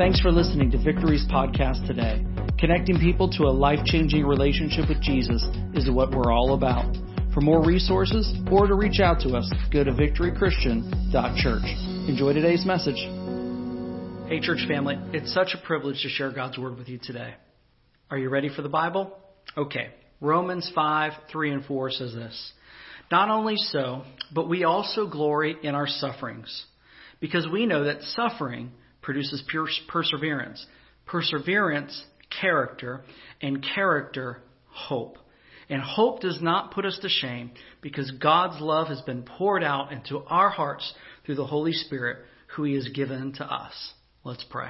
Thanks for listening to Victory's podcast today. Connecting people to a life changing relationship with Jesus is what we're all about. For more resources or to reach out to us, go to victorychristian.church. Enjoy today's message. Hey, church family, it's such a privilege to share God's Word with you today. Are you ready for the Bible? Okay. Romans 5, 3 and 4 says this. Not only so, but we also glory in our sufferings, because we know that suffering produces perseverance, perseverance, character, and character, hope. And hope does not put us to shame because God's love has been poured out into our hearts through the Holy Spirit who He has given to us. Let's pray.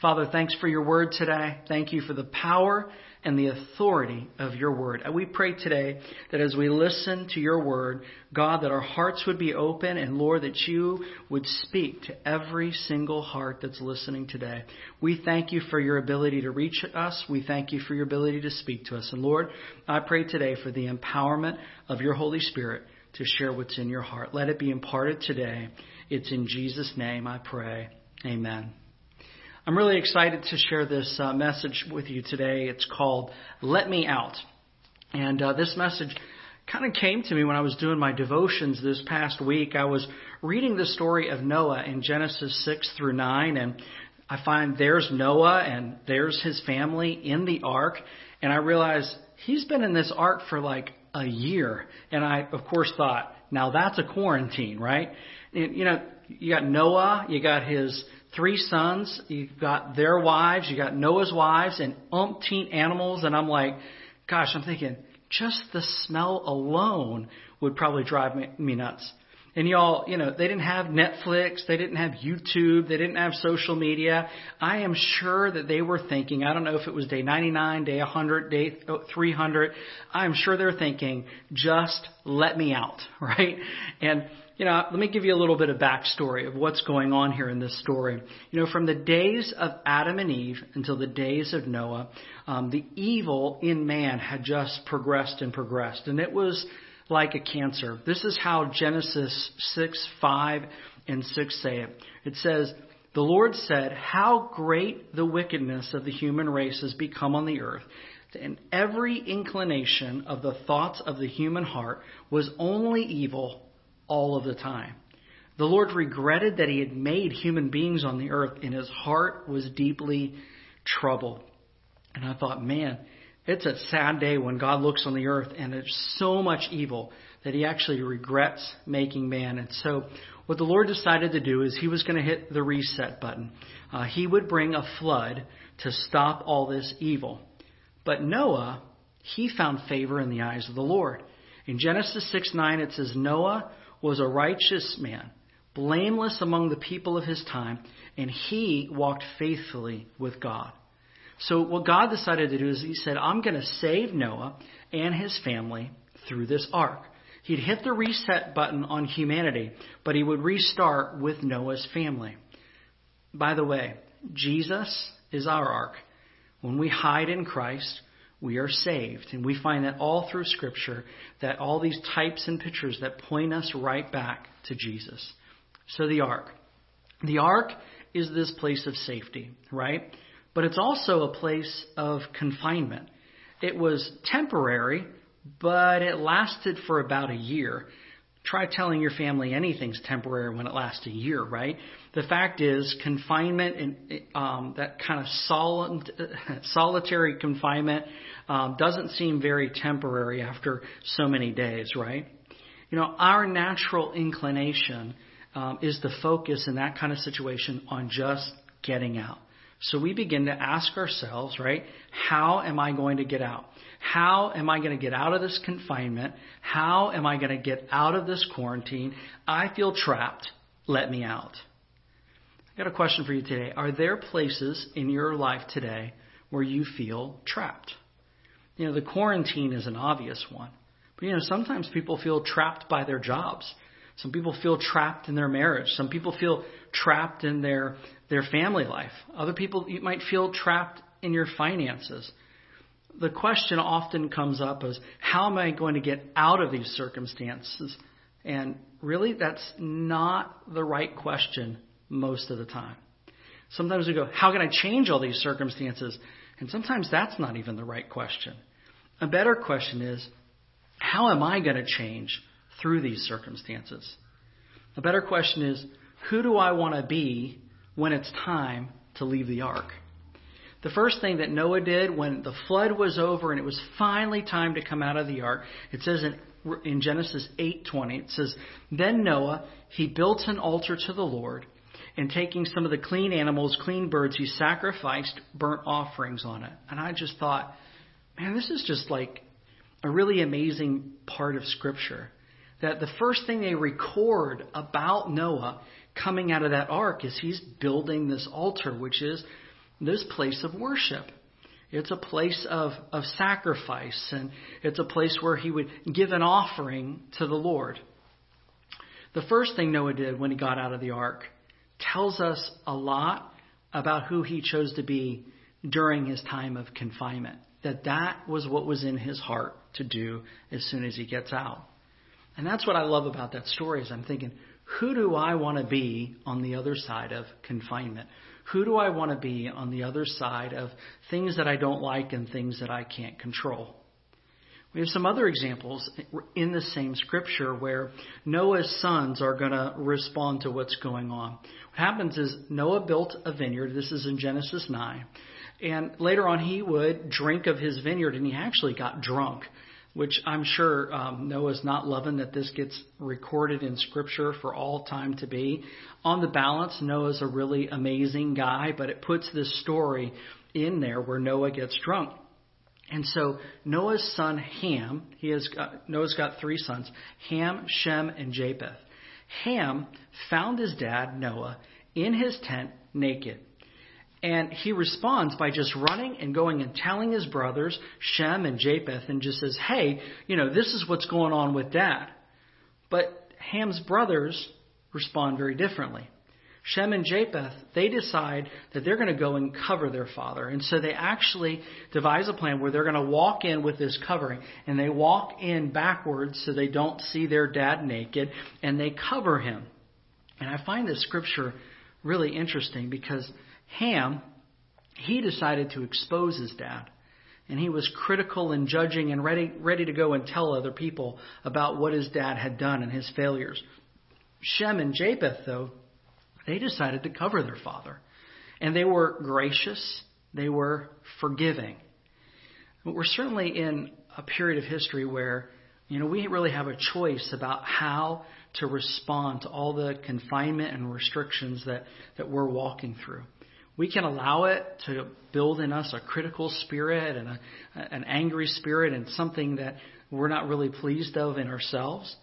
Father, thanks for your word today. Thank you for the power and the authority of your word. And we pray today that as we listen to your word, God, that our hearts would be open and Lord, that you would speak to every single heart that's listening today. We thank you for your ability to reach us. We thank you for your ability to speak to us. And Lord, I pray today for the empowerment of your Holy Spirit to share what's in your heart. Let it be imparted today. It's in Jesus' name I pray. Amen. I'm really excited to share this uh, message with you today. It's called Let Me Out. And uh, this message kind of came to me when I was doing my devotions this past week. I was reading the story of Noah in Genesis 6 through 9, and I find there's Noah and there's his family in the ark, and I realized he's been in this ark for like a year. And I, of course, thought, now that's a quarantine, right? And, you know, you got Noah, you got his three sons, you've got their wives, you got Noah's wives, and umpteen animals. And I'm like, gosh, I'm thinking, just the smell alone would probably drive me, me nuts. And y'all, you know, they didn't have Netflix, they didn't have YouTube, they didn't have social media. I am sure that they were thinking, I don't know if it was day 99, day 100, day 300. I'm sure they're thinking, just let me out, right? And you know, let me give you a little bit of backstory of what's going on here in this story. You know, from the days of Adam and Eve until the days of Noah, um, the evil in man had just progressed and progressed, and it was like a cancer. This is how Genesis 6, 5, and 6 say it. It says, The Lord said, How great the wickedness of the human race has become on the earth and every inclination of the thoughts of the human heart was only evil all of the time. The Lord regretted that He had made human beings on the earth, and His heart was deeply troubled. And I thought, man, it's a sad day when God looks on the earth and there's so much evil that He actually regrets making man. And so, what the Lord decided to do is He was going to hit the reset button. Uh, he would bring a flood to stop all this evil. But Noah, he found favor in the eyes of the Lord. In Genesis 6 9, it says, Noah was a righteous man, blameless among the people of his time, and he walked faithfully with God. So, what God decided to do is He said, I'm going to save Noah and his family through this ark. He'd hit the reset button on humanity, but He would restart with Noah's family. By the way, Jesus is our ark. When we hide in Christ, we are saved. And we find that all through Scripture, that all these types and pictures that point us right back to Jesus. So the ark. The ark is this place of safety, right? But it's also a place of confinement. It was temporary, but it lasted for about a year. Try telling your family anything's temporary when it lasts a year, right? The fact is, confinement and um, that kind of sol- solitary confinement um, doesn't seem very temporary after so many days, right? You know, our natural inclination um, is to focus in that kind of situation on just getting out. So we begin to ask ourselves, right, how am I going to get out? How am I going to get out of this confinement? How am I going to get out of this quarantine? I feel trapped. Let me out. I got a question for you today. Are there places in your life today where you feel trapped? You know, the quarantine is an obvious one. But you know, sometimes people feel trapped by their jobs. Some people feel trapped in their marriage. Some people feel trapped in their their family life. Other people you might feel trapped in your finances. The question often comes up is how am I going to get out of these circumstances? And really that's not the right question most of the time. Sometimes we go, how can I change all these circumstances? And sometimes that's not even the right question. A better question is, how am I going to change through these circumstances? A better question is, who do I want to be when it's time to leave the ark? The first thing that Noah did when the flood was over and it was finally time to come out of the ark, it says in, in Genesis 8:20, it says, "Then Noah, he built an altar to the Lord, and taking some of the clean animals, clean birds, he sacrificed burnt offerings on it." And I just thought, man, this is just like a really amazing part of scripture. That the first thing they record about Noah coming out of that ark is he's building this altar, which is this place of worship. It's a place of, of sacrifice, and it's a place where he would give an offering to the Lord. The first thing Noah did when he got out of the ark tells us a lot about who he chose to be during his time of confinement. That that was what was in his heart to do as soon as he gets out. And that's what I love about that story is I'm thinking, who do I want to be on the other side of confinement? Who do I want to be on the other side of things that I don't like and things that I can't control? We have some other examples in the same scripture where Noah's sons are going to respond to what's going on. What happens is Noah built a vineyard. This is in Genesis 9. And later on, he would drink of his vineyard, and he actually got drunk which I'm sure um, Noah's not loving that this gets recorded in Scripture for all time to be. On the balance, Noah's a really amazing guy, but it puts this story in there where Noah gets drunk. And so Noah's son Ham, he has got, Noah's got three sons, Ham, Shem, and Japheth. Ham found his dad Noah in his tent naked. And he responds by just running and going and telling his brothers, Shem and Japheth, and just says, Hey, you know, this is what's going on with dad. But Ham's brothers respond very differently. Shem and Japheth, they decide that they're going to go and cover their father. And so they actually devise a plan where they're going to walk in with this covering. And they walk in backwards so they don't see their dad naked. And they cover him. And I find this scripture really interesting because Ham, he decided to expose his dad. And he was critical and judging and ready, ready to go and tell other people about what his dad had done and his failures. Shem and Japheth, though, they decided to cover their father. And they were gracious, they were forgiving. But we're certainly in a period of history where, you know, we really have a choice about how to respond to all the confinement and restrictions that, that we're walking through. We can allow it to build in us a critical spirit and a, an angry spirit and something that we're not really pleased of in ourselves.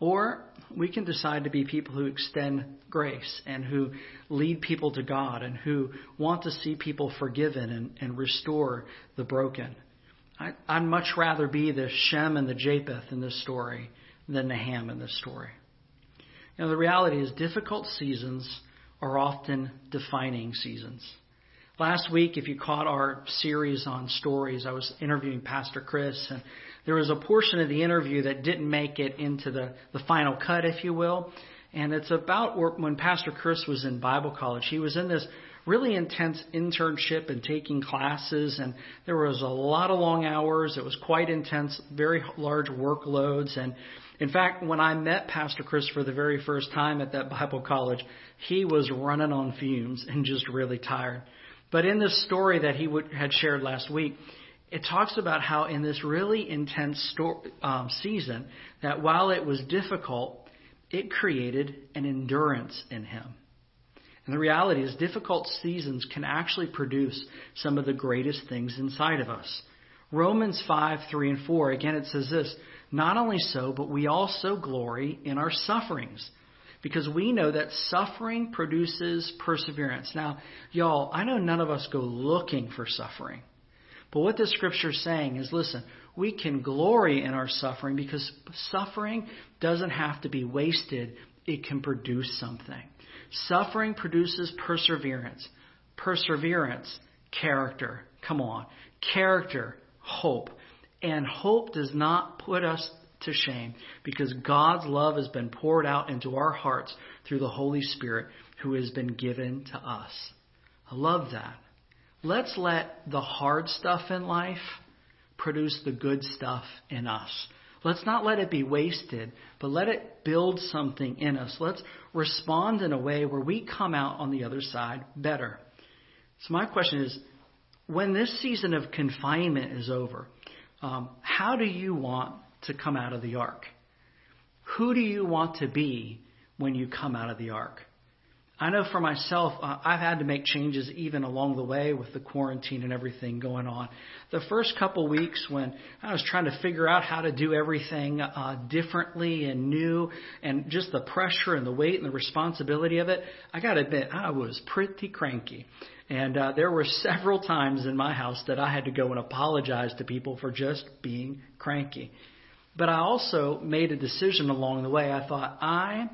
Or we can decide to be people who extend grace and who lead people to God and who want to see people forgiven and, and restore the broken. I, I'd much rather be the Shem and the Japheth in this story than the Ham in this story. You know, the reality is difficult seasons are often defining seasons. Last week, if you caught our series on stories, I was interviewing Pastor Chris, and there was a portion of the interview that didn't make it into the, the final cut, if you will. And it's about when Pastor Chris was in Bible college. He was in this really intense internship and taking classes, and there was a lot of long hours. It was quite intense, very large workloads, and in fact, when I met Pastor Chris for the very first time at that Bible college, he was running on fumes and just really tired. But in this story that he would, had shared last week, it talks about how in this really intense um, season, that while it was difficult, it created an endurance in him. And the reality is, difficult seasons can actually produce some of the greatest things inside of us. Romans 5, 3, and 4, again, it says this Not only so, but we also glory in our sufferings, because we know that suffering produces perseverance. Now, y'all, I know none of us go looking for suffering. But what the scripture is saying is listen, we can glory in our suffering because suffering doesn't have to be wasted, it can produce something. Suffering produces perseverance. Perseverance, character. Come on. Character, hope. And hope does not put us to shame because God's love has been poured out into our hearts through the Holy Spirit who has been given to us. I love that. Let's let the hard stuff in life produce the good stuff in us. Let's not let it be wasted, but let it build something in us. Let's respond in a way where we come out on the other side better. So, my question is when this season of confinement is over, um, how do you want to come out of the ark? Who do you want to be when you come out of the ark? I know for myself, uh, I've had to make changes even along the way with the quarantine and everything going on. The first couple weeks when I was trying to figure out how to do everything uh, differently and new, and just the pressure and the weight and the responsibility of it, I got to admit, I was pretty cranky. And uh, there were several times in my house that I had to go and apologize to people for just being cranky. But I also made a decision along the way. I thought, I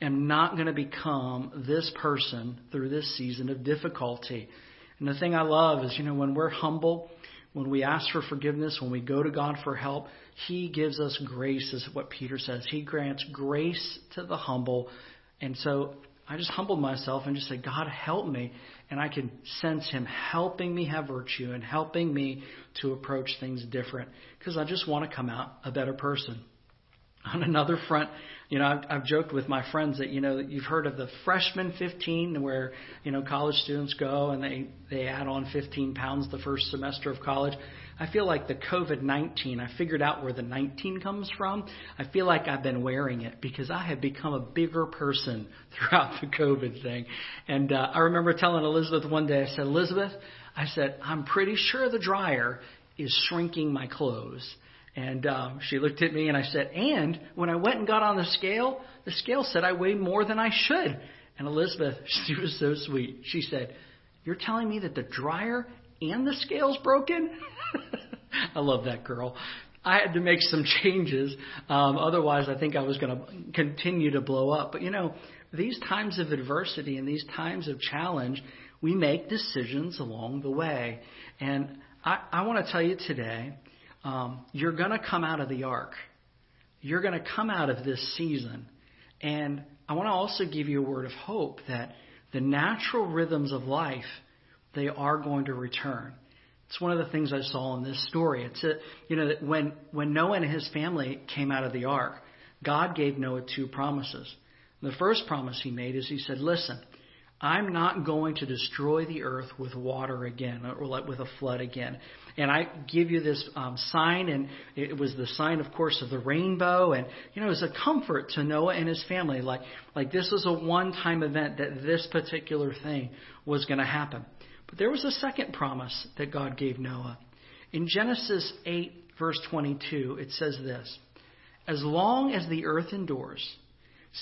am not going to become this person through this season of difficulty. And the thing I love is, you know, when we're humble, when we ask for forgiveness, when we go to God for help, He gives us grace, is what Peter says. He grants grace to the humble. And so I just humbled myself and just said, God, help me. And I can sense Him helping me have virtue and helping me to approach things different because I just want to come out a better person. On another front, you know, I've, I've joked with my friends that you know you've heard of the freshman 15, where you know college students go and they they add on 15 pounds the first semester of college. I feel like the COVID 19. I figured out where the 19 comes from. I feel like I've been wearing it because I have become a bigger person throughout the COVID thing. And uh, I remember telling Elizabeth one day, I said, Elizabeth, I said, I'm pretty sure the dryer is shrinking my clothes. And um, she looked at me and I said, and when I went and got on the scale, the scale said I weighed more than I should. And Elizabeth, she was so sweet. She said, You're telling me that the dryer and the scale's broken? I love that girl. I had to make some changes. Um, otherwise, I think I was going to continue to blow up. But you know, these times of adversity and these times of challenge, we make decisions along the way. And I, I want to tell you today um, you're going to come out of the ark. You're going to come out of this season. And I want to also give you a word of hope that the natural rhythms of life, they are going to return. It's one of the things I saw in this story. It's a, you know that when when Noah and his family came out of the ark, God gave Noah two promises. The first promise he made is he said, "Listen, I'm not going to destroy the earth with water again or with a flood again. And I give you this um, sign, and it was the sign, of course, of the rainbow. And, you know, it was a comfort to Noah and his family. Like, like this was a one time event that this particular thing was going to happen. But there was a second promise that God gave Noah. In Genesis 8, verse 22, it says this As long as the earth endures,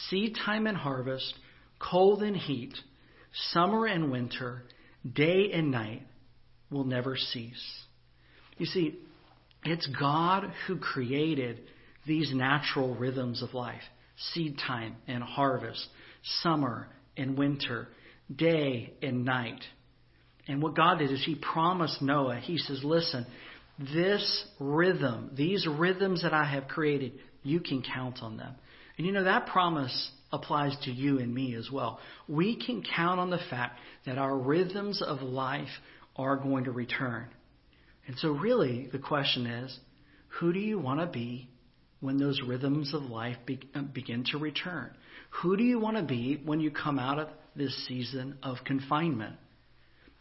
seed time and harvest, cold and heat, summer and winter, day and night will never cease. You see, it's God who created these natural rhythms of life seed time and harvest, summer and winter, day and night. And what God did is He promised Noah, He says, Listen, this rhythm, these rhythms that I have created, you can count on them. And you know, that promise applies to you and me as well. We can count on the fact that our rhythms of life are going to return. And so, really, the question is who do you want to be when those rhythms of life be, uh, begin to return? Who do you want to be when you come out of this season of confinement?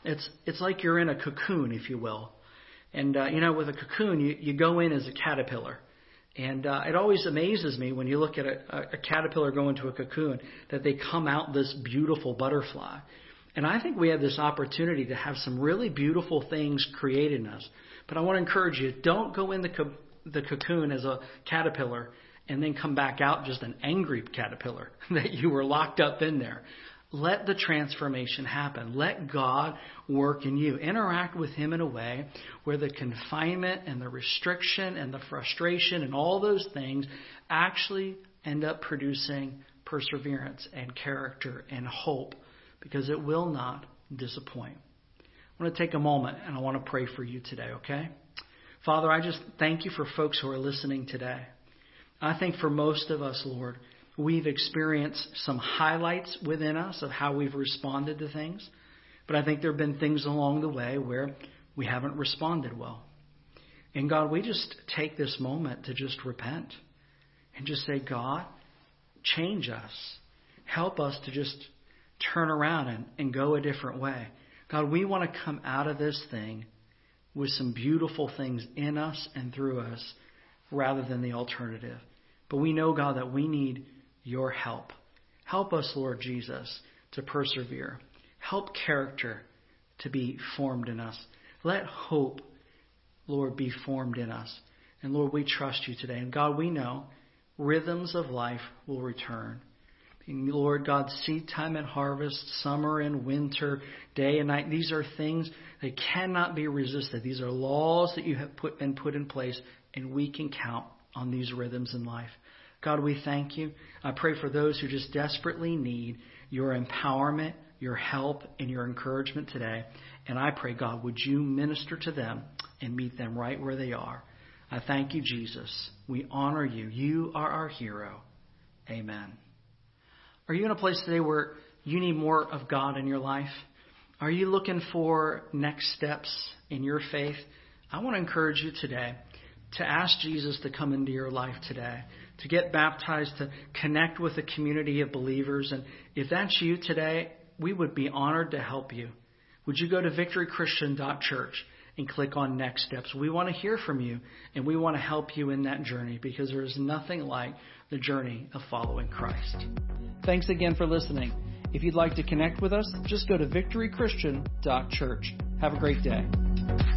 It's, it's like you're in a cocoon, if you will. And, uh, you know, with a cocoon, you, you go in as a caterpillar. And uh, it always amazes me when you look at a, a caterpillar go into a cocoon that they come out this beautiful butterfly. And I think we have this opportunity to have some really beautiful things created in us. But I want to encourage you don't go in the, co- the cocoon as a caterpillar and then come back out just an angry caterpillar that you were locked up in there. Let the transformation happen. Let God work in you. Interact with Him in a way where the confinement and the restriction and the frustration and all those things actually end up producing perseverance and character and hope because it will not disappoint. I want to take a moment and I want to pray for you today, okay? Father, I just thank you for folks who are listening today. I think for most of us, Lord, We've experienced some highlights within us of how we've responded to things. But I think there have been things along the way where we haven't responded well. And God, we just take this moment to just repent and just say, God, change us. Help us to just turn around and, and go a different way. God, we want to come out of this thing with some beautiful things in us and through us rather than the alternative. But we know, God, that we need your help. Help us, Lord Jesus, to persevere. Help character to be formed in us. Let hope, Lord, be formed in us. And Lord, we trust you today. And God, we know rhythms of life will return. Lord God, seed time and harvest, summer and winter, day and night, these are things that cannot be resisted. These are laws that you have put been put in place, and we can count on these rhythms in life. God, we thank you. I pray for those who just desperately need your empowerment, your help, and your encouragement today. And I pray, God, would you minister to them and meet them right where they are. I thank you, Jesus. We honor you. You are our hero. Amen. Are you in a place today where you need more of God in your life? Are you looking for next steps in your faith? I want to encourage you today to ask Jesus to come into your life today, to get baptized, to connect with a community of believers. And if that's you today, we would be honored to help you. Would you go to victorychristian.church and click on next steps? We want to hear from you and we want to help you in that journey because there is nothing like the journey of following Christ. Thanks again for listening. If you'd like to connect with us, just go to victorychristian.church. Have a great day.